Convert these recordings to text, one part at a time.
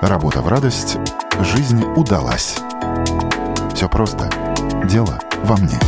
Работа в радость, жизнь удалась. Все просто. Дело во мне.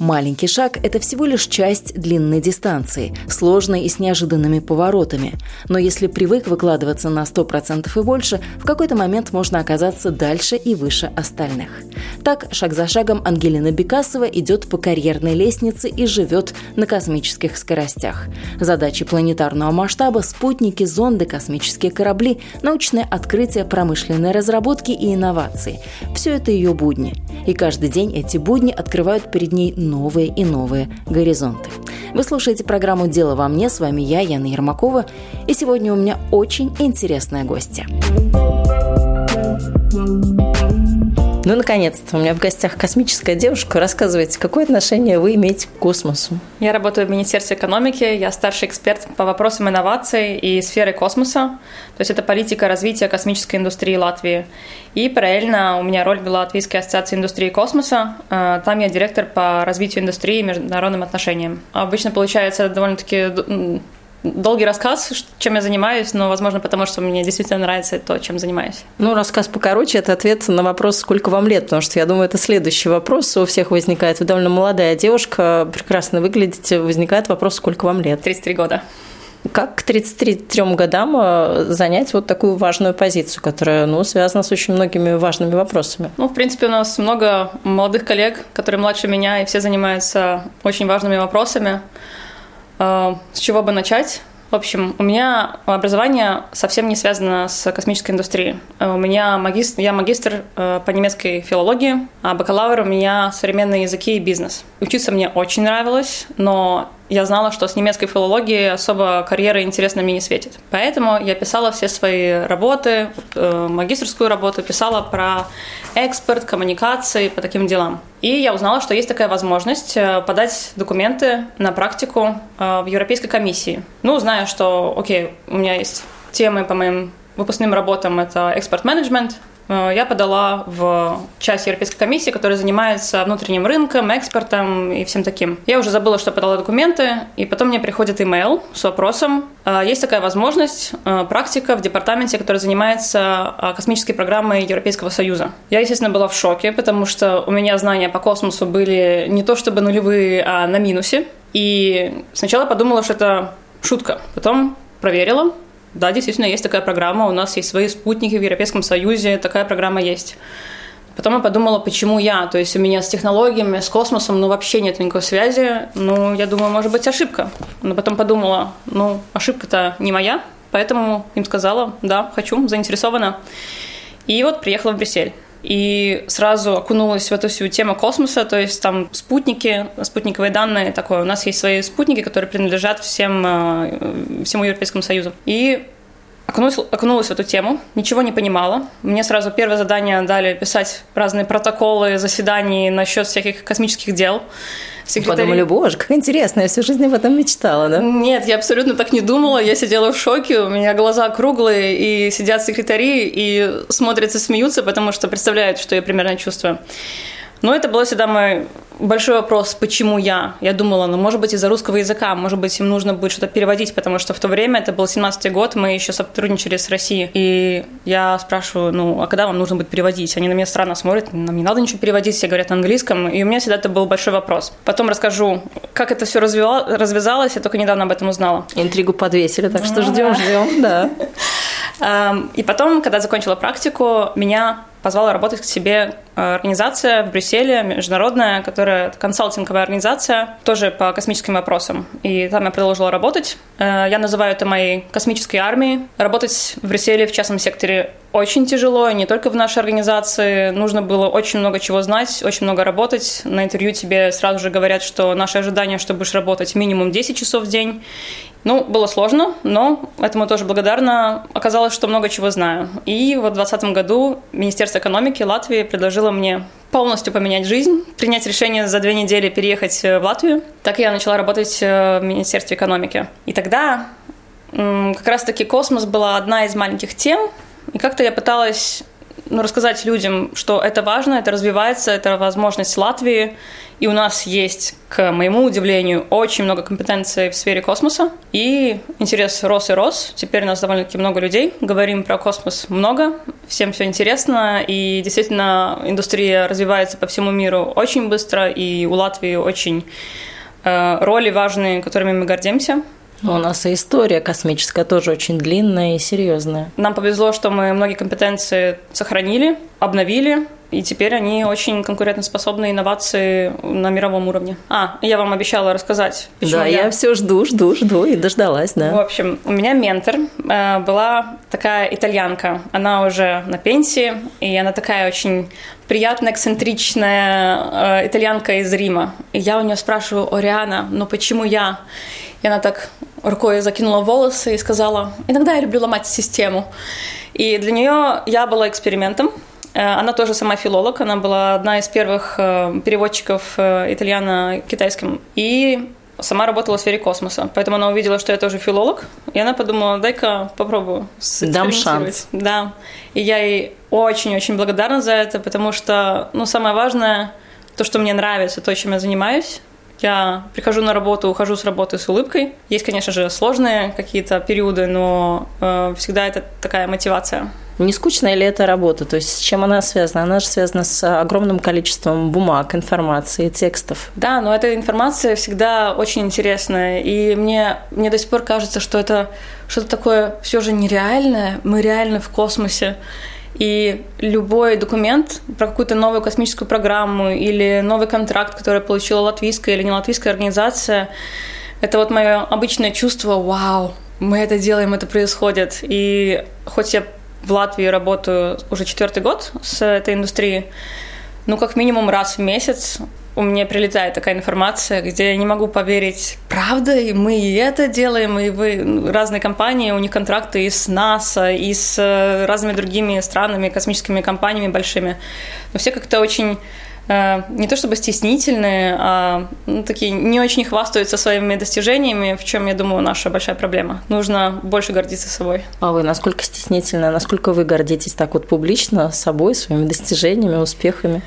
Маленький шаг – это всего лишь часть длинной дистанции, сложной и с неожиданными поворотами. Но если привык выкладываться на 100% и больше, в какой-то момент можно оказаться дальше и выше остальных. Так, шаг за шагом Ангелина Бекасова идет по карьерной лестнице и живет на космических скоростях. Задачи планетарного масштаба – спутники, зонды, космические корабли, научные открытия, промышленные разработки и инновации – все это ее будни. И каждый день эти будни открывают перед ней новые и новые горизонты. Вы слушаете программу «Дело во мне». С вами я, Яна Ермакова. И сегодня у меня очень интересная гостья. Ну, наконец-то, у меня в гостях космическая девушка. Рассказывайте, какое отношение вы имеете к космосу? Я работаю в Министерстве экономики, я старший эксперт по вопросам инноваций и сферы космоса. То есть это политика развития космической индустрии Латвии. И параллельно у меня роль в Латвийской ассоциации индустрии космоса. Э, там я директор по развитию индустрии и международным отношениям. Обычно получается довольно-таки долгий рассказ, чем я занимаюсь, но, возможно, потому что мне действительно нравится то, чем занимаюсь. Ну, рассказ покороче – это ответ на вопрос, сколько вам лет, потому что я думаю, это следующий вопрос у всех возникает. Вы довольно молодая девушка, прекрасно выглядите, возникает вопрос, сколько вам лет? 33 года. Как к 33 годам э, занять вот такую важную позицию, которая ну, связана с очень многими важными вопросами? Ну, в принципе, у нас много молодых коллег, которые младше меня, и все занимаются очень важными вопросами. А, с чего бы начать? В общем, у меня образование совсем не связано с космической индустрией. А, у меня магистр, я магистр э, по немецкой филологии, а бакалавр у меня современные языки и бизнес. Учиться мне очень нравилось, но я знала, что с немецкой филологией особо карьера интересно мне не светит. Поэтому я писала все свои работы, э, магистрскую работу, писала про экспорт, коммуникации, по таким делам. И я узнала, что есть такая возможность э, подать документы на практику э, в Европейской комиссии. Ну, зная, что, окей, у меня есть темы по моим выпускным работам, это экспорт-менеджмент, я подала в часть Европейской комиссии, которая занимается внутренним рынком, экспортом и всем таким. Я уже забыла, что подала документы, и потом мне приходит имейл с вопросом, э, есть такая возможность, э, практика в департаменте, который занимается космической программой Европейского Союза. Я, естественно, была в шоке, потому что у меня знания по космосу были не то чтобы нулевые, а на минусе. И сначала подумала, что это шутка. Потом проверила, да, действительно, есть такая программа, у нас есть свои спутники в Европейском Союзе, такая программа есть. Потом я подумала, почему я? То есть у меня с технологиями, с космосом, ну, вообще нет никакой связи. Ну, я думаю, может быть, ошибка. Но потом подумала, ну, ошибка-то не моя, поэтому им сказала, да, хочу, заинтересована. И вот приехала в Брюссель и сразу окунулась в эту всю тему космоса, то есть там спутники, спутниковые данные, такое. У нас есть свои спутники, которые принадлежат всем, э, всему Европейскому Союзу. И окунулась, окунулась в эту тему, ничего не понимала. Мне сразу первое задание дали писать разные протоколы заседаний насчет всяких космических дел секретарей. Подумали, боже, как интересно, я всю жизнь об этом мечтала, да? Нет, я абсолютно так не думала. Я сидела в шоке, у меня глаза круглые, и сидят секретари и смотрят и смеются, потому что представляют, что я примерно чувствую. Но это был всегда мой большой вопрос, почему я? Я думала, ну, может быть, из-за русского языка, может быть, им нужно будет что-то переводить, потому что в то время, это был 17-й год, мы еще сотрудничали с Россией, и я спрашиваю, ну, а когда вам нужно будет переводить? Они на меня странно смотрят, нам не надо ничего переводить, все говорят на английском, и у меня всегда это был большой вопрос. Потом расскажу, как это все развязалось, я только недавно об этом узнала. Интригу подвесили, так что ждем, ждем, да. И потом, когда закончила практику, меня позвала работать к себе э, организация в Брюсселе, международная, которая консалтинговая организация, тоже по космическим вопросам. И там я продолжила работать. Э, я называю это моей космической армией. Работать в Брюсселе в частном секторе очень тяжело, не только в нашей организации. Нужно было очень много чего знать, очень много работать. На интервью тебе сразу же говорят, что наши ожидания, что будешь работать минимум 10 часов в день. Ну, было сложно, но этому тоже благодарна. Оказалось, что много чего знаю. И вот в 2020 году Министерство экономики Латвии предложило мне полностью поменять жизнь, принять решение за две недели переехать в Латвию. Так я начала работать в Министерстве экономики. И тогда как раз-таки космос была одна из маленьких тем, и как-то я пыталась ну, рассказать людям, что это важно, это развивается, это возможность Латвии, и у нас есть, к моему удивлению, очень много компетенций в сфере космоса, и интерес рос и рос. Теперь у нас довольно-таки много людей, говорим про космос много, всем все интересно, и действительно индустрия развивается по всему миру очень быстро, и у Латвии очень э, роли важные, которыми мы гордимся. У нас и история космическая тоже очень длинная и серьезная. Нам повезло, что мы многие компетенции сохранили, обновили, и теперь они очень конкурентоспособны инновации на мировом уровне. А, я вам обещала рассказать, почему Да, я, я все жду, жду, жду и дождалась, да. В общем, у меня ментор э, была такая итальянка. Она уже на пенсии, и она такая очень приятная, эксцентричная э, итальянка из Рима. И я у нее спрашиваю, Ориана, ну почему я? И она так рукой закинула волосы и сказала, иногда я люблю ломать систему. И для нее я была экспериментом. Э, она тоже сама филолог, она была одна из первых э, переводчиков э, итальяно-китайским. И сама работала в сфере космоса. Поэтому она увидела, что я тоже филолог, и она подумала, дай-ка попробую. Дам шанс. Да. И я ей очень-очень благодарна за это, потому что, ну, самое важное, то, что мне нравится, то, чем я занимаюсь, я прихожу на работу, ухожу с работы с улыбкой. Есть, конечно же, сложные какие-то периоды, но э, всегда это такая мотивация. Не скучная ли это работа? То есть с чем она связана? Она же связана с огромным количеством бумаг, информации, текстов. Да, но эта информация всегда очень интересная. И мне, мне до сих пор кажется, что это что-то такое все же нереальное. Мы реально в космосе. И любой документ про какую-то новую космическую программу или новый контракт, который получила латвийская или не латвийская организация, это вот мое обычное чувство «Вау, мы это делаем, это происходит». И хоть я в Латвии работаю уже четвертый год с этой индустрией, ну, как минимум раз в месяц у меня прилетает такая информация, где я не могу поверить, правда, и мы и это делаем, и вы, ну, разные компании, у них контракты и с НАСА, и с э, разными другими странами, космическими компаниями большими. Но все как-то очень э, не то чтобы стеснительные, а ну, такие не очень хвастаются своими достижениями, в чем, я думаю, наша большая проблема. Нужно больше гордиться собой. А вы насколько стеснительны, насколько вы гордитесь так вот публично собой, своими достижениями, успехами?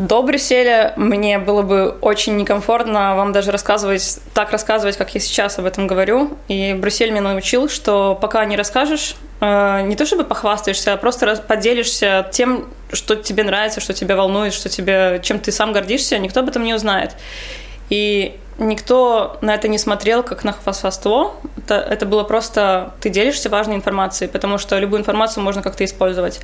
До Брюсселя мне было бы очень некомфортно вам даже рассказывать, так рассказывать, как я сейчас об этом говорю. И Брюссель меня научил, что пока не расскажешь, э, не то чтобы похвастаешься, а просто поделишься тем, что тебе нравится, что тебя волнует, что тебе, чем ты сам гордишься, никто об этом не узнает. И никто на это не смотрел как на хвастовство. Это, это было просто ты делишься важной информацией, потому что любую информацию можно как-то использовать.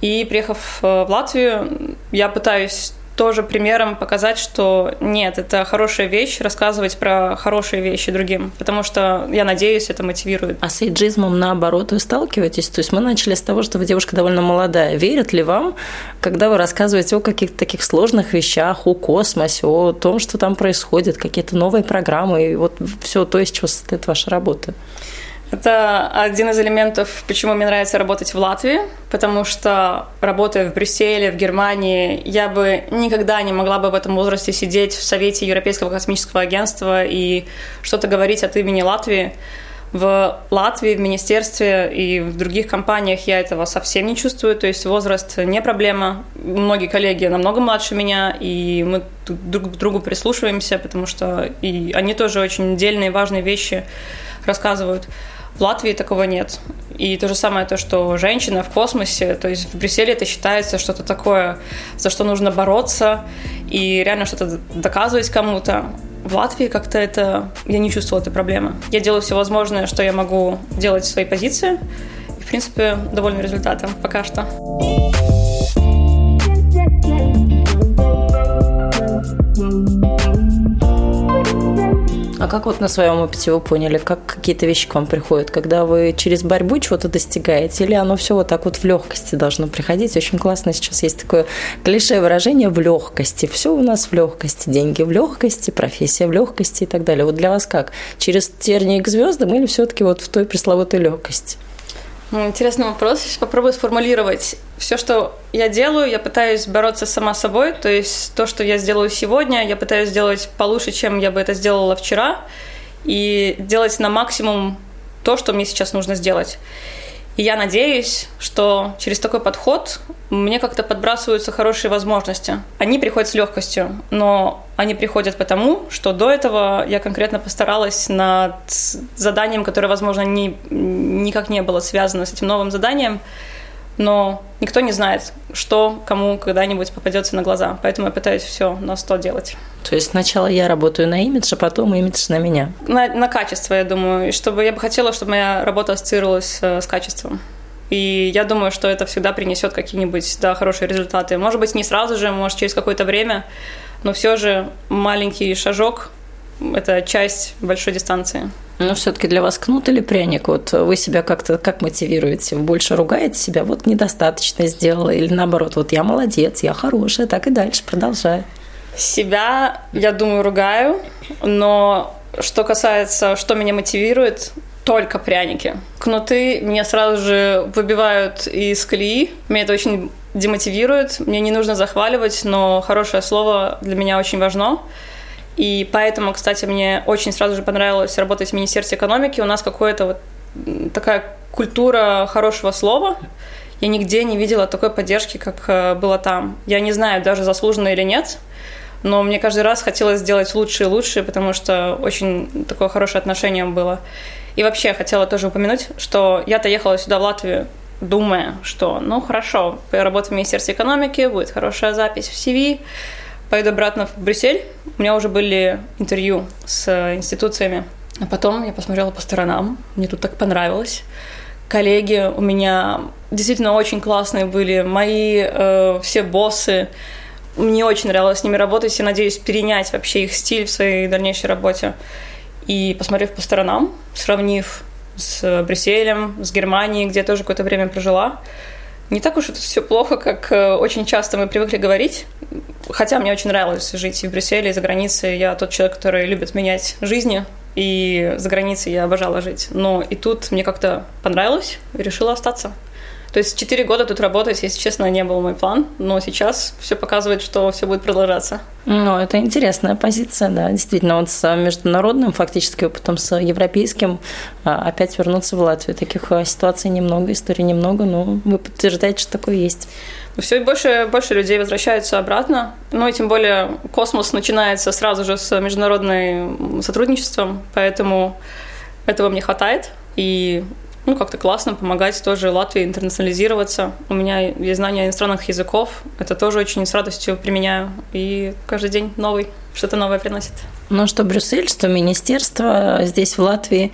И приехав э, в Латвию, я пытаюсь тоже примером показать, что нет, это хорошая вещь, рассказывать про хорошие вещи другим, потому что, я надеюсь, это мотивирует. А с эйджизмом, наоборот, вы сталкиваетесь? То есть мы начали с того, что вы девушка довольно молодая. Верят ли вам, когда вы рассказываете о каких-то таких сложных вещах, о космосе, о том, что там происходит, какие-то новые программы, и вот все то, из чего состоит ваша работа? Это один из элементов, почему мне нравится работать в Латвии, потому что, работая в Брюсселе, в Германии, я бы никогда не могла бы в этом возрасте сидеть в Совете Европейского космического агентства и что-то говорить от имени Латвии. В Латвии, в министерстве и в других компаниях я этого совсем не чувствую, то есть возраст не проблема. Многие коллеги намного младше меня, и мы друг к другу прислушиваемся, потому что и они тоже очень дельные, важные вещи рассказывают. В Латвии такого нет. И то же самое то, что женщина в космосе, то есть в Брюсселе это считается что-то такое, за что нужно бороться и реально что-то доказывать кому-то. В Латвии как-то это... Я не чувствовала этой проблемы. Я делаю все возможное, что я могу делать в своей позиции. И, в принципе, довольна результатом пока что. А как вот на своем опыте вы поняли, как какие-то вещи к вам приходят, когда вы через борьбу чего-то достигаете, или оно все вот так вот в легкости должно приходить? Очень классно сейчас есть такое клише выражение в легкости. Все у нас в легкости, деньги в легкости, профессия в легкости и так далее. Вот для вас как? Через тернии к звездам или все-таки вот в той пресловутой легкости? Интересный вопрос. Сейчас попробую сформулировать. Все, что я делаю, я пытаюсь бороться сама собой. То есть то, что я сделаю сегодня, я пытаюсь сделать получше, чем я бы это сделала вчера. И делать на максимум то, что мне сейчас нужно сделать. И я надеюсь, что через такой подход мне как-то подбрасываются хорошие возможности. Они приходят с легкостью, но они приходят потому, что до этого я конкретно постаралась над заданием, которое, возможно, не, никак не было связано с этим новым заданием, но никто не знает, что кому когда-нибудь попадется на глаза. Поэтому я пытаюсь все на 100 делать. То есть сначала я работаю на имидж, а потом имидж на меня? На, на качество, я думаю. И чтобы я бы хотела, чтобы моя работа ассоциировалась э, с качеством. И я думаю, что это всегда принесет какие-нибудь да, хорошие результаты. Может быть, не сразу же, может, через какое-то время, но все же маленький шажок – это часть большой дистанции. Но все-таки для вас кнут или пряник? Вот вы себя как-то как мотивируете? Вы больше ругаете себя? Вот недостаточно сделала? Или наоборот, вот я молодец, я хорошая, так и дальше продолжаю? Себя, я думаю, ругаю, но что касается, что меня мотивирует, только пряники. Кнуты меня сразу же выбивают из колеи. Меня это очень демотивирует. Мне не нужно захваливать, но хорошее слово для меня очень важно. И поэтому, кстати, мне очень сразу же понравилось работать в Министерстве экономики. У нас какая-то вот такая культура хорошего слова. Я нигде не видела такой поддержки, как э, было там. Я не знаю, даже заслуженно или нет, но мне каждый раз хотелось сделать лучше и лучше, потому что очень такое хорошее отношение было. И вообще хотела тоже упомянуть, что я-то ехала сюда в Латвию, думая, что, ну хорошо, я работаю в Министерстве экономики, будет хорошая запись в CV, поеду обратно в Брюссель. У меня уже были интервью с институциями. А потом я посмотрела по сторонам. Мне тут так понравилось. Коллеги у меня действительно очень классные были. Мои э, все боссы. Мне очень нравилось с ними работать и надеюсь перенять вообще их стиль в своей дальнейшей работе. И посмотрев по сторонам, сравнив с Брюсселем, с Германией, где я тоже какое-то время прожила, не так уж это все плохо, как э, очень часто мы привыкли говорить. Хотя мне очень нравилось жить и в Брюсселе, и за границей. Я тот человек, который любит менять жизни, и за границей я обожала жить. Но и тут мне как-то понравилось, и решила остаться. То есть 4 года тут работать, если честно, не был мой план, но сейчас все показывает, что все будет продолжаться. Ну, это интересная позиция, да, действительно, вот с международным фактически опытом, с европейским, а, опять вернуться в Латвию. Таких а, ситуаций немного, историй немного, но вы подтверждаете, что такое есть. Все больше больше людей возвращаются обратно. Ну и тем более космос начинается сразу же с международным сотрудничеством, поэтому этого мне хватает. И ну, как-то классно помогать тоже Латвии интернационализироваться. У меня есть знания иностранных языков, это тоже очень с радостью применяю, и каждый день новый, что-то новое приносит. Ну, что Брюссель, что министерство здесь, в Латвии,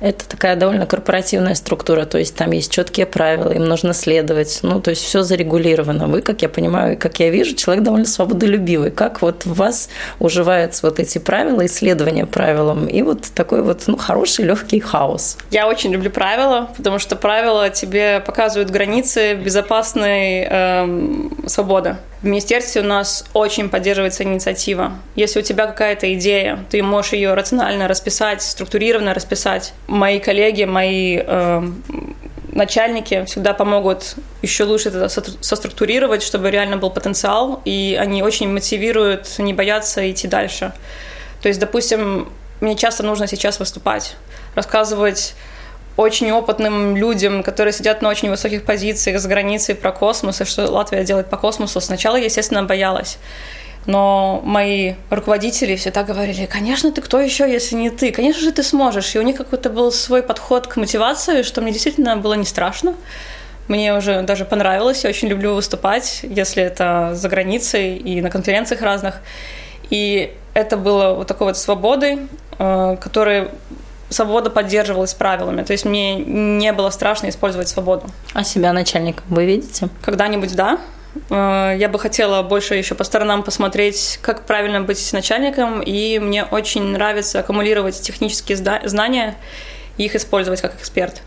это такая довольно корпоративная структура, то есть там есть четкие правила, им нужно следовать, ну, то есть все зарегулировано. Вы, как я понимаю, как я вижу, человек довольно свободолюбивый. Как вот в вас уживаются вот эти правила, исследования правилам и вот такой вот, ну, хороший легкий хаос? Я очень люблю правила, потому что правила тебе показывают границы безопасной эм, свободы. В министерстве у нас очень поддерживается инициатива. Если у тебя какая-то идея, ты можешь ее рационально расписать, структурированно расписать. Мои коллеги, мои э, начальники всегда помогут еще лучше это соструктурировать, чтобы реально был потенциал, и они очень мотивируют не бояться идти дальше. То есть, допустим, мне часто нужно сейчас выступать, рассказывать очень опытным людям, которые сидят на очень высоких позициях за границей про космос и что Латвия делает по космосу. Сначала я, естественно, боялась. Но мои руководители всегда говорили, конечно, ты кто еще, если не ты? Конечно же, ты сможешь. И у них какой-то был свой подход к мотивации, что мне действительно было не страшно. Мне уже даже понравилось. Я очень люблю выступать, если это за границей и на конференциях разных. И это было вот такой вот свободой, э, которая свобода поддерживалась правилами. То есть мне не было страшно использовать свободу. А себя начальником вы видите? Когда-нибудь да. Э, я бы хотела больше еще по сторонам посмотреть, как правильно быть начальником, и мне очень нравится аккумулировать технические знания и их использовать как эксперт.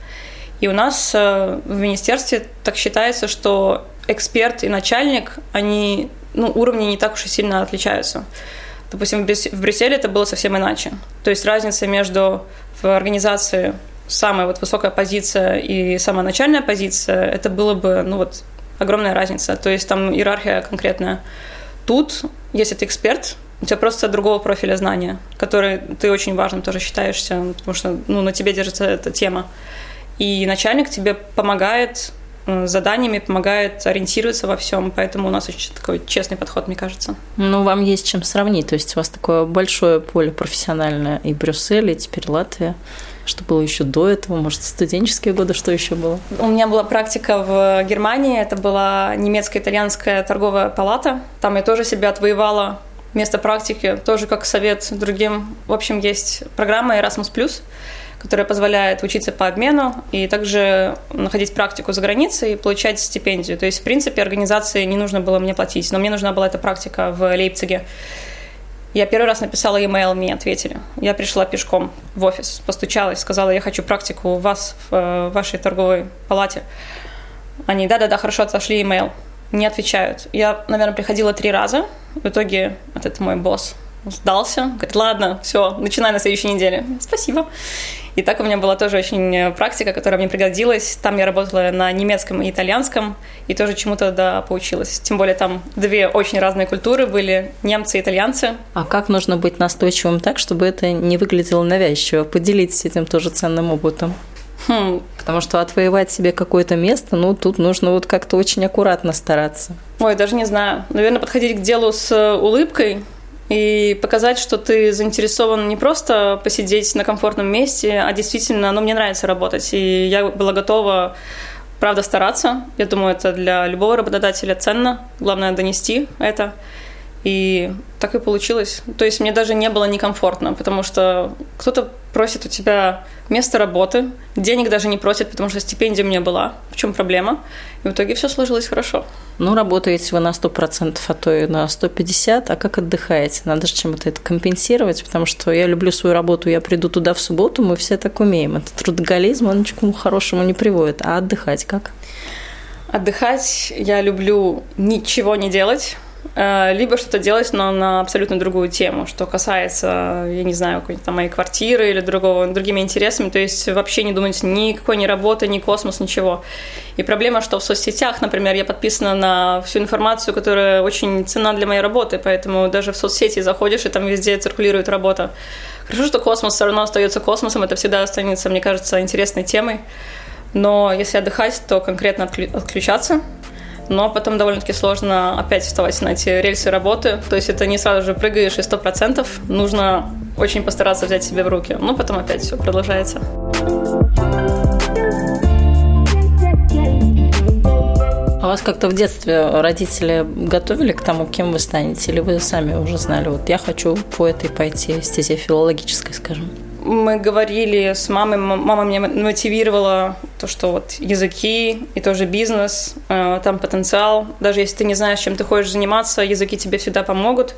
И у нас э, в министерстве так считается, что эксперт и начальник, они, ну, уровни не так уж и сильно отличаются. Допустим, в Брюсселе это было совсем иначе. То есть разница между в организации самая вот высокая позиция и самая начальная позиция, это было бы, ну вот, огромная разница. То есть там иерархия конкретная. Тут, если ты эксперт, у тебя просто другого профиля знания, который ты очень важным тоже считаешься, потому что ну, на тебе держится эта тема. и начальник тебе помогает Э, заданиями, помогает ориентироваться во всем, поэтому у нас очень такой честный подход, мне кажется. Ну, вам есть чем сравнить, то есть у вас такое большое поле профессиональное и Брюссель, и теперь Латвия. Что было еще до этого? Может, студенческие годы, что еще было? У меня была практика в Германии, это была немецко-итальянская торговая палата. Там я тоже себя отвоевала место практики, тоже как совет другим. В общем, есть программа Erasmus+, которая позволяет учиться по обмену и также находить практику за границей и получать стипендию. То есть, в принципе, организации не нужно было мне платить, но мне нужна была эта практика в Лейпциге. Я первый раз написала e-mail, мне ответили. Я пришла пешком в офис, постучалась, сказала, я хочу практику у вас в э, вашей торговой палате. Они, да-да-да, хорошо, отошли e-mail. Не отвечают. Я, наверное, приходила три раза. В итоге, вот это мой босс, сдался. Говорит, ладно, все, начинай на следующей неделе. Спасибо. И так у меня была тоже очень э, практика, которая мне пригодилась. Там я работала на немецком и итальянском, и тоже чему-то да, поучилась. Тем более там две очень разные культуры были, немцы и итальянцы. А как нужно быть настойчивым так, чтобы это не выглядело навязчиво? Поделитесь этим тоже ценным опытом. Хм. Потому что отвоевать себе какое-то место, ну, тут нужно вот как-то очень аккуратно стараться. Ой, даже не знаю. Наверное, подходить к делу с э, улыбкой, и показать, что ты заинтересован не просто посидеть на комфортном месте, а действительно, ну, мне нравится работать, и я была готова, правда, стараться. Я думаю, это для любого работодателя ценно. Главное донести это. И так и получилось. То есть мне даже не было некомфортно, потому что кто-то просит у тебя место работы, денег даже не просит, потому что стипендия у меня была. В чем проблема? И в итоге все сложилось хорошо. Ну, работаете вы на 100%, а то и на 150%, а как отдыхаете? Надо же чем-то это компенсировать, потому что я люблю свою работу, я приду туда в субботу, мы все так умеем. Это трудоголизм, он ничему хорошему не приводит. А отдыхать как? Отдыхать я люблю ничего не делать, либо что-то делать, но на абсолютно другую тему, что касается, я не знаю, какой-то там моей квартиры или другого, другими интересами, то есть вообще не думать никакой ни работы, ни космос, ничего. И проблема, что в соцсетях, например, я подписана на всю информацию, которая очень ценна для моей работы, поэтому даже в соцсети заходишь, и там везде циркулирует работа. Хорошо, что космос все равно остается космосом, это всегда останется, мне кажется, интересной темой. Но если отдыхать, то конкретно отключаться, но потом довольно-таки сложно опять вставать на эти рельсы работы. То есть это не сразу же прыгаешь и сто процентов. Нужно очень постараться взять себя в руки. Ну, потом опять все продолжается. А вас как-то в детстве родители готовили к тому, кем вы станете? Или вы сами уже знали, вот я хочу по этой пойти, стезе филологической, скажем? Мы говорили с мамой, мама меня мотивировала, то, что вот языки и тоже бизнес, э, там потенциал. Даже если ты не знаешь, чем ты хочешь заниматься, языки тебе всегда помогут.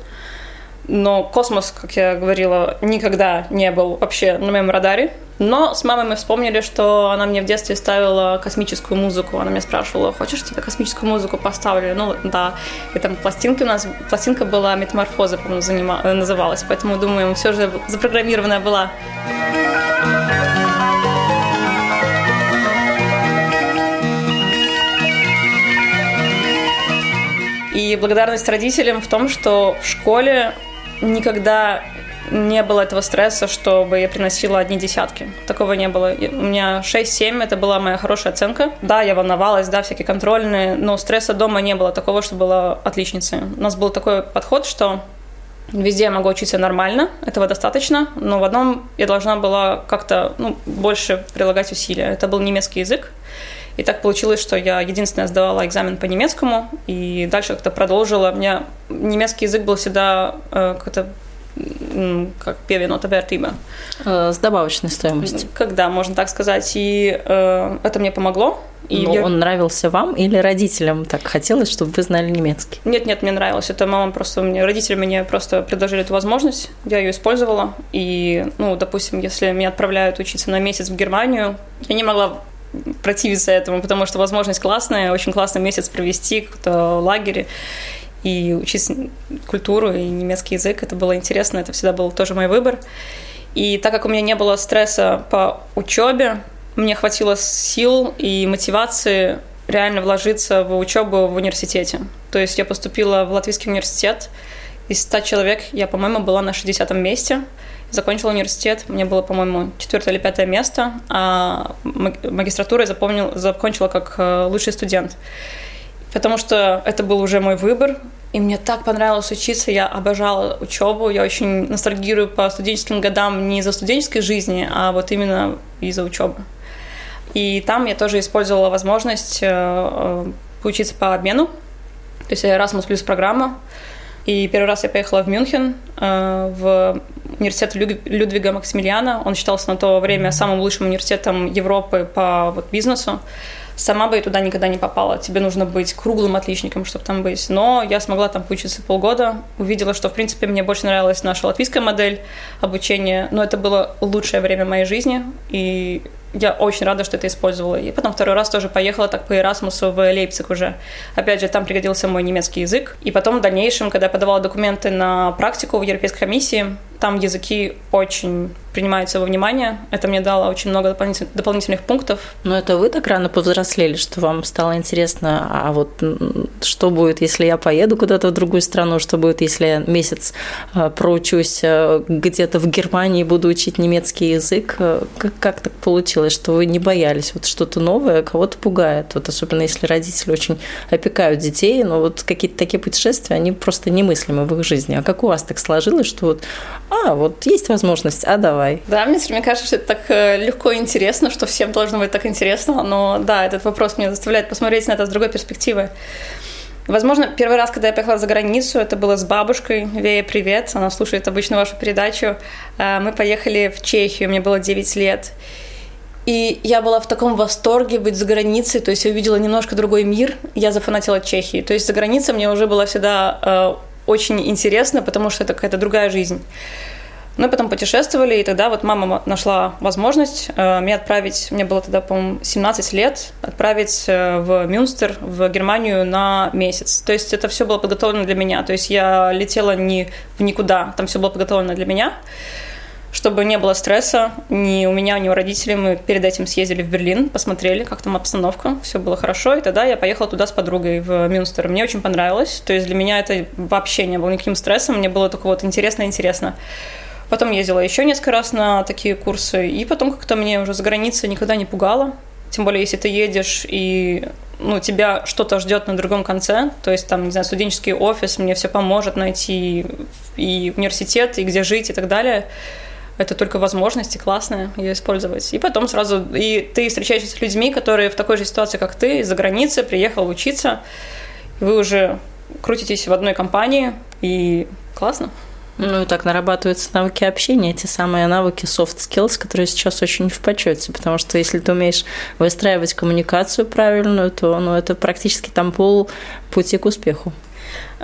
Но космос, как я говорила, никогда не был вообще на моем радаре. Но с мамой мы вспомнили, что она мне в детстве ставила космическую музыку. Она меня спрашивала, хочешь, тебе космическую музыку поставлю? Ну, да. И там пластинки у нас, пластинка была «Метаморфоза», по-моему, занима, называлась. Поэтому, думаю, все же запрограммированная была. И благодарность родителям в том, что в школе никогда не было этого стресса, чтобы я приносила одни десятки. Такого не было. У меня 6-7, это была моя хорошая оценка. Да, я волновалась, да, всякие контрольные, но стресса дома не было такого, что была отличницей. У нас был такой подход, что Везде я могу учиться нормально, этого достаточно, но в одном я должна была как-то ну, больше прилагать усилия. Это был немецкий язык, и так получилось, что я единственная сдавала экзамен по немецкому, и дальше как-то продолжила. У меня немецкий язык был всегда э, как-то как pievienota vērtība. Э, с добавочной стоимостью. Когда, можно так сказать. И э, это мне помогло. И Но я... он нравился вам или родителям так хотелось, чтобы вы знали немецкий? Нет, нет, мне нравилось. Это мама просто мне, родители мне просто предложили эту возможность, я ее использовала. И, ну, допустим, если меня отправляют учиться на месяц в Германию, я не могла противиться этому, потому что возможность классная, очень классный месяц провести в лагере и учить культуру и немецкий язык. Это было интересно, это всегда был тоже мой выбор. И так как у меня не было стресса по учебе, мне хватило сил и мотивации реально вложиться в учебу в университете. То есть я поступила в Латвийский университет, Из 100 человек я, по-моему, была на 60 месте. Закончила университет, мне было, по-моему, четвертое или пятое место, а магистратуру я запомнил, закончила как э, лучший студент. Потому что это был уже мой выбор, и мне так понравилось учиться, я обожала учебу, я очень ностальгирую по студенческим годам не из-за студенческой жизни, а вот именно из-за учебы. И там я тоже использовала возможность э, э, поучиться по обмену, то есть Erasmus плюс программа. И первый раз я поехала в Мюнхен, в университет Людвига Максимилиана. Он считался на то время самым лучшим университетом Европы по вот, бизнесу. Сама бы я туда никогда не попала. Тебе нужно быть круглым отличником, чтобы там быть. Но я смогла там поучиться полгода. Увидела, что, в принципе, мне больше нравилась наша латвийская модель обучения. Но это было лучшее время моей жизни. И я очень рада, что это использовала. И потом второй раз тоже поехала так по Эрасмусу в Лейпциг уже. Опять же, там пригодился мой немецкий язык. И потом в дальнейшем, когда я подавала документы на практику в Европейской комиссии, там языки очень принимаются во внимание. Это мне дало очень много дополнительных пунктов. Но это вы так рано повзрослели, что вам стало интересно, а вот что будет, если я поеду куда-то в другую страну, что будет, если я месяц э, проучусь э, где-то в Германии, буду учить немецкий язык. Э, как, как так получилось, что вы не боялись? Вот что-то новое кого-то пугает. Вот особенно если родители очень опекают детей, но вот какие-то такие путешествия, они просто немыслимы в их жизни. А как у вас так сложилось, что вот а, вот есть возможность, а давай. Да, мне, мне кажется, что это так э, легко и интересно, что всем должно быть так интересно, но да, этот вопрос меня заставляет посмотреть на это с другой перспективы. Возможно, первый раз, когда я поехала за границу, это было с бабушкой. Вея, привет, она слушает обычно вашу передачу. Э, мы поехали в Чехию, мне было 9 лет. И я была в таком восторге быть за границей, то есть я увидела немножко другой мир, я зафанатила Чехии. То есть за границей мне уже была всегда э, очень интересно, потому что это какая-то другая жизнь. Мы потом путешествовали, и тогда вот мама нашла возможность э, меня отправить, мне было тогда, по-моему, 17 лет, отправить э, в Мюнстер, в Германию на месяц. То есть это все было подготовлено для меня. То есть я летела не в никуда, там все было подготовлено для меня чтобы не было стресса ни у меня, ни у родителей. Мы перед этим съездили в Берлин, посмотрели, как там обстановка, все было хорошо, и тогда я поехала туда с подругой в Мюнстер. Мне очень понравилось, то есть для меня это вообще не было никаким стрессом, мне было только вот интересно-интересно. Потом ездила еще несколько раз на такие курсы, и потом как-то мне уже за границей никогда не пугало. Тем более, если ты едешь и ну, тебя что-то ждет на другом конце, то есть там, не знаю, студенческий офис мне все поможет найти и университет, и где жить, и так далее – это только возможности классная ее использовать. И потом сразу, и ты встречаешься с людьми, которые в такой же ситуации, как ты, из-за границы, приехал учиться, и вы уже крутитесь в одной компании, и классно. Ну и так нарабатываются навыки общения, те самые навыки soft skills, которые сейчас очень в почете, потому что если ты умеешь выстраивать коммуникацию правильную, то ну, это практически там пол пути к успеху.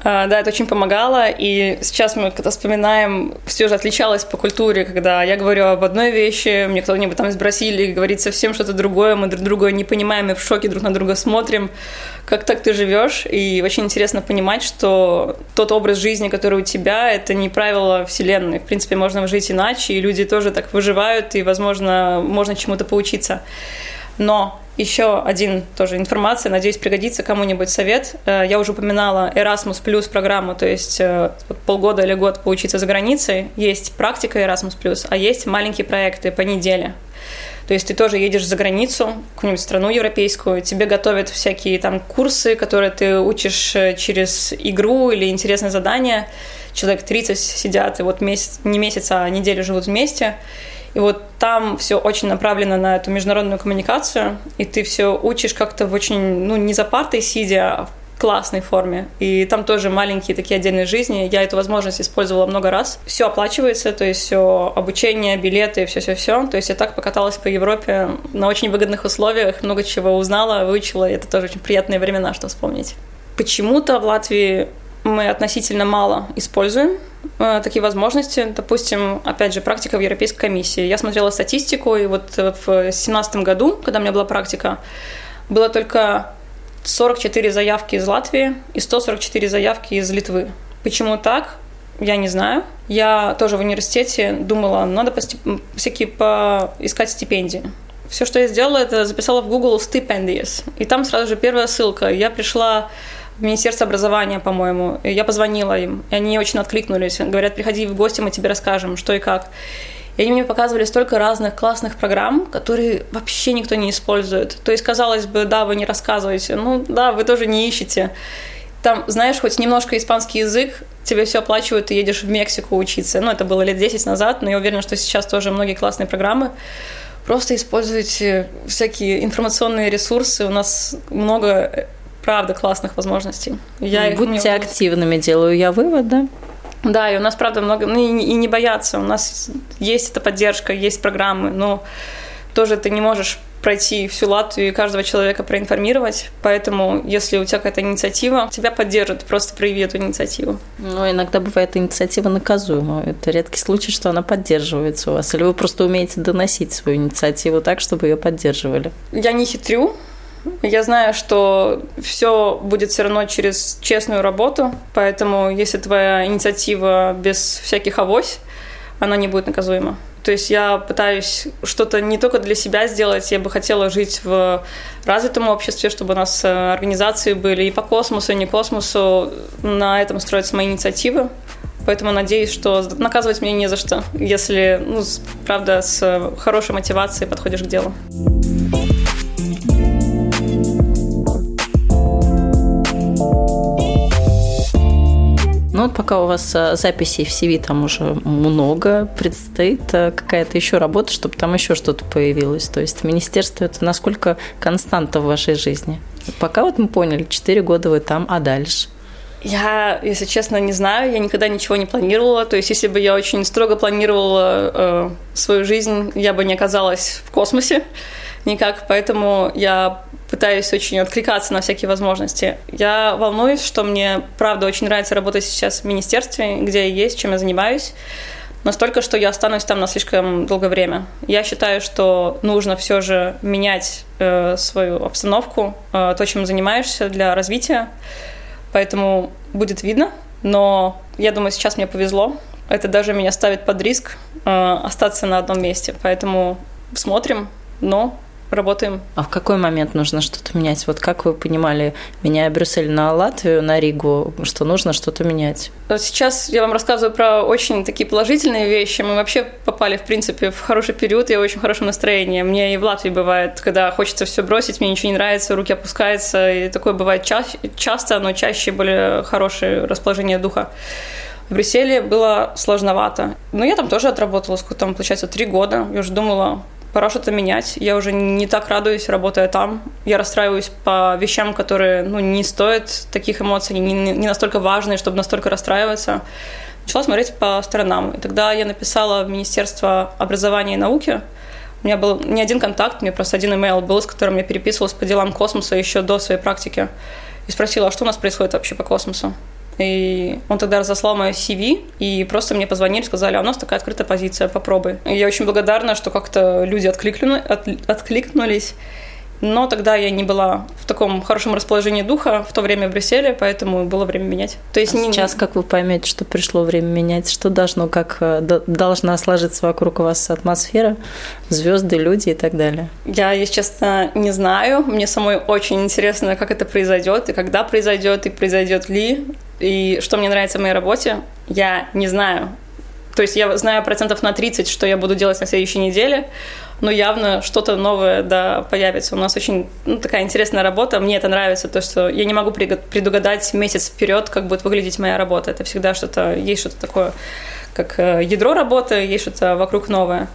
А, да, это очень помогало, и сейчас мы, когда вспоминаем, все же отличалось по культуре, когда я говорю об одной вещи, мне кто-нибудь там из Бразилии говорит совсем что-то другое, мы друг друга не понимаем и в шоке друг на друга смотрим, как так ты живешь, и очень интересно понимать, что тот образ жизни, который у тебя, это не правило вселенной, в принципе, можно жить иначе, и люди тоже так выживают, и, возможно, можно чему-то поучиться. Но еще один тоже информация, надеюсь, пригодится кому-нибудь совет. Э, я уже упоминала Erasmus Plus программу, то есть э, полгода или год поучиться за границей. Есть практика Erasmus Plus, а есть маленькие проекты по неделе. То есть ты тоже едешь за границу, в какую-нибудь страну европейскую, тебе готовят всякие там курсы, которые ты учишь э, через игру или интересное задание. Человек 30 сидят, и вот месяц, не месяц, а неделю живут вместе. И вот там все очень направлено на эту международную коммуникацию, и ты все учишь как-то в очень, ну, не за партой сидя, а в классной форме. И там тоже маленькие такие отдельные жизни. Я эту возможность использовала много раз. Все оплачивается, то есть все обучение, билеты, все-все-все. То есть я так покаталась по Европе на очень выгодных условиях, много чего узнала, выучила, и это тоже очень приятные времена, что вспомнить. Почему-то в Латвии мы относительно мало используем э, такие возможности. Допустим, опять же, практика в Европейской комиссии. Я смотрела статистику, и вот в 2017 году, когда у меня была практика, было только 44 заявки из Латвии и 144 заявки из Литвы. Почему так? Я не знаю. Я тоже в университете думала, надо всякие поискать стипендии. Все, что я сделала, это записала в Google «Stipendies». И там сразу же первая ссылка. Я пришла Министерство образования, по-моему. Я позвонила им, и они очень откликнулись. Говорят, приходи в гости, мы тебе расскажем, что и как. И они мне показывали столько разных классных программ, которые вообще никто не использует. То есть, казалось бы, да, вы не рассказываете, ну да, вы тоже не ищете. Там, знаешь, хоть немножко испанский язык, тебе все оплачивают, ты едешь в Мексику учиться. Ну, это было лет 10 назад, но я уверена, что сейчас тоже многие классные программы. Просто используйте всякие информационные ресурсы. У нас много, правда, классных возможностей. Я Будьте их, активными, делаю я вывод, да? Да, и у нас, правда, много... Ну, и, и не бояться. У нас есть эта поддержка, есть программы, но тоже ты не можешь пройти всю Латвию и каждого человека проинформировать. Поэтому, если у тебя какая-то инициатива, тебя поддержат, просто прояви эту инициативу. Ну, иногда бывает инициатива наказуема. Это редкий случай, что она поддерживается у вас. Или вы просто умеете доносить свою инициативу так, чтобы ее поддерживали? Я не хитрю. Я знаю, что все будет все равно через честную работу, поэтому если твоя инициатива без всяких авось, она не будет наказуема. То есть я пытаюсь что-то не только для себя сделать, я бы хотела жить в развитом обществе, чтобы у нас э, организации были и по космосу, и не космосу. На этом строятся мои инициативы. Поэтому надеюсь, что наказывать меня не за что, если, ну, правда, с хорошей мотивацией подходишь к делу. Пока у вас э, записей в CV там уже много, предстоит э, какая-то еще работа, чтобы там еще что-то появилось. То есть министерство это насколько константа в вашей жизни? Пока вот мы поняли, 4 года вы там, а дальше? Я, если честно, не знаю, я никогда ничего не планировала. То есть, если бы я очень строго планировала э, свою жизнь, я бы не оказалась в космосе никак. Поэтому я пытаюсь очень откликаться на всякие возможности. Я волнуюсь, что мне, правда, очень нравится работать сейчас в министерстве, где я есть, чем я занимаюсь. Настолько, что я останусь там на слишком долгое время. Я считаю, что нужно все же менять э, свою обстановку, э, то, чем занимаешься для развития. Поэтому будет видно. Но я думаю, сейчас мне повезло. Это даже меня ставит под риск э, остаться на одном месте. Поэтому смотрим, но работаем. А в какой момент нужно что-то менять? Вот как вы понимали, меняя Брюссель на Латвию, на Ригу, что нужно что-то менять? Сейчас я вам рассказываю про очень такие положительные вещи. Мы вообще попали, в принципе, в хороший период, я в очень хорошем настроении. Мне и в Латвии бывает, когда хочется все бросить, мне ничего не нравится, руки опускаются, и такое бывает ча- часто, но чаще более хорошее расположение духа. В Брюсселе было сложновато. Но я там тоже отработала, сколько там, получается, три года. Я уже думала, пора что-то менять. Я уже не так радуюсь, работая там. Я расстраиваюсь по вещам, которые ну, не стоят таких эмоций, не, не настолько важные, чтобы настолько расстраиваться. Начала смотреть по сторонам. И тогда я написала в Министерство образования и науки. У меня был не один контакт, меня просто один имейл был, с которым я переписывалась по делам космоса еще до своей практики. И спросила, а что у нас происходит вообще по космосу. И он тогда разослал мое CV, и просто мне позвонили, сказали, а у нас такая открытая позиция, попробуй. И я очень благодарна, что как-то люди откликнули, от, откликнулись. Но тогда я не была в таком хорошем расположении духа в то время в Брюсселе, поэтому было время менять. То есть а не... сейчас, как вы поймете, что пришло время менять, что должно, как э, должна сложиться вокруг вас атмосфера, звезды, люди и так далее? Я, если честно, не знаю. Мне самой очень интересно, как это произойдет, и когда произойдет, и произойдет ли. И что мне нравится в моей работе, я не знаю. То есть я знаю процентов на 30, что я буду делать на следующей неделе, но явно что-то новое да, появится. У нас очень ну, такая интересная работа. Мне это нравится, то, что я не могу предугадать месяц вперед, как будет выглядеть моя работа. Это всегда что-то, есть что-то такое, как э, ядро работы, есть что-то вокруг новое.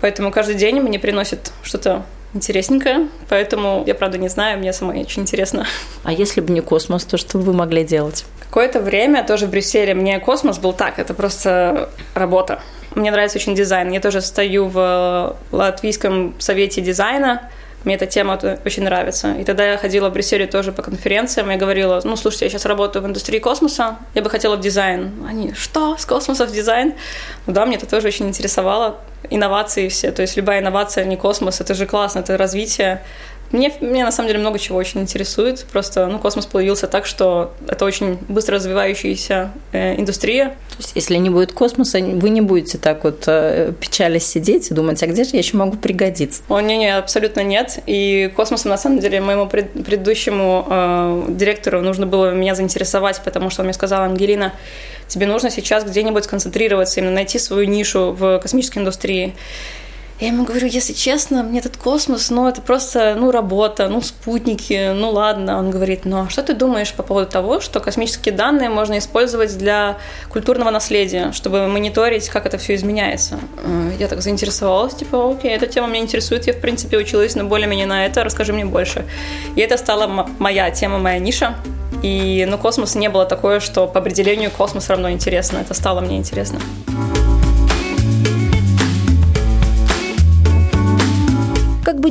Поэтому каждый день мне приносит что-то интересненькое, поэтому я, правда, не знаю, мне самой очень интересно. А если бы не космос, то что бы вы могли делать? Какое-то время тоже в Брюсселе мне космос был так, это просто работа. Мне нравится очень дизайн. Я тоже стою в Латвийском совете дизайна, мне эта тема очень нравится. И тогда я ходила в Брюсселе тоже по конференциям и говорила, ну, слушайте, я сейчас работаю в индустрии космоса, я бы хотела в дизайн. Они, что, с космоса в дизайн? Ну да, мне это тоже очень интересовало. Инновации все, то есть любая инновация, не космос, это же классно, это развитие. Мне, меня на самом деле много чего очень интересует. Просто ну, космос появился так, что это очень быстро развивающаяся э, индустрия. То есть, если не будет космоса, вы не будете так вот э, печались сидеть и думать, а где же я еще могу пригодиться? О, не-не, абсолютно нет. И космосом, на самом деле, моему пред, предыдущему э, директору нужно было меня заинтересовать, потому что он мне сказал, Ангелина, тебе нужно сейчас где-нибудь сконцентрироваться, именно найти свою нишу в космической индустрии. Я ему говорю, если честно, мне этот космос, ну, это просто, ну, работа, ну, спутники, ну, ладно. Он говорит, ну, а что ты думаешь по поводу того, что космические данные можно использовать для культурного наследия, чтобы мониторить, как это все изменяется? Э, я так заинтересовалась, типа, окей, эта тема меня интересует, я, в принципе, училась, но более-менее на это, расскажи мне больше. И это стала моя тема, моя ниша. И, ну, космос не было такое, что по определению космос равно интересно. Это стало мне интересно. Как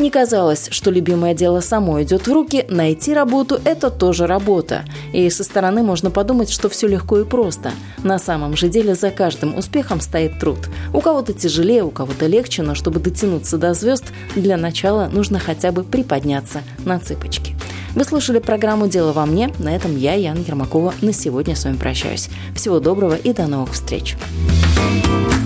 ни казалось, что любимое дело само идет в руки, найти работу – это тоже работа. И со стороны можно подумать, что все легко и просто. На самом же деле за каждым успехом стоит труд. У кого-то тяжелее, у кого-то легче, но чтобы дотянуться до звезд, для начала нужно хотя бы приподняться на цыпочки. Вы слушали программу «Дело во мне». На этом я, Яна Ермакова, на сегодня с вами прощаюсь. Всего доброго и до новых встреч. thank you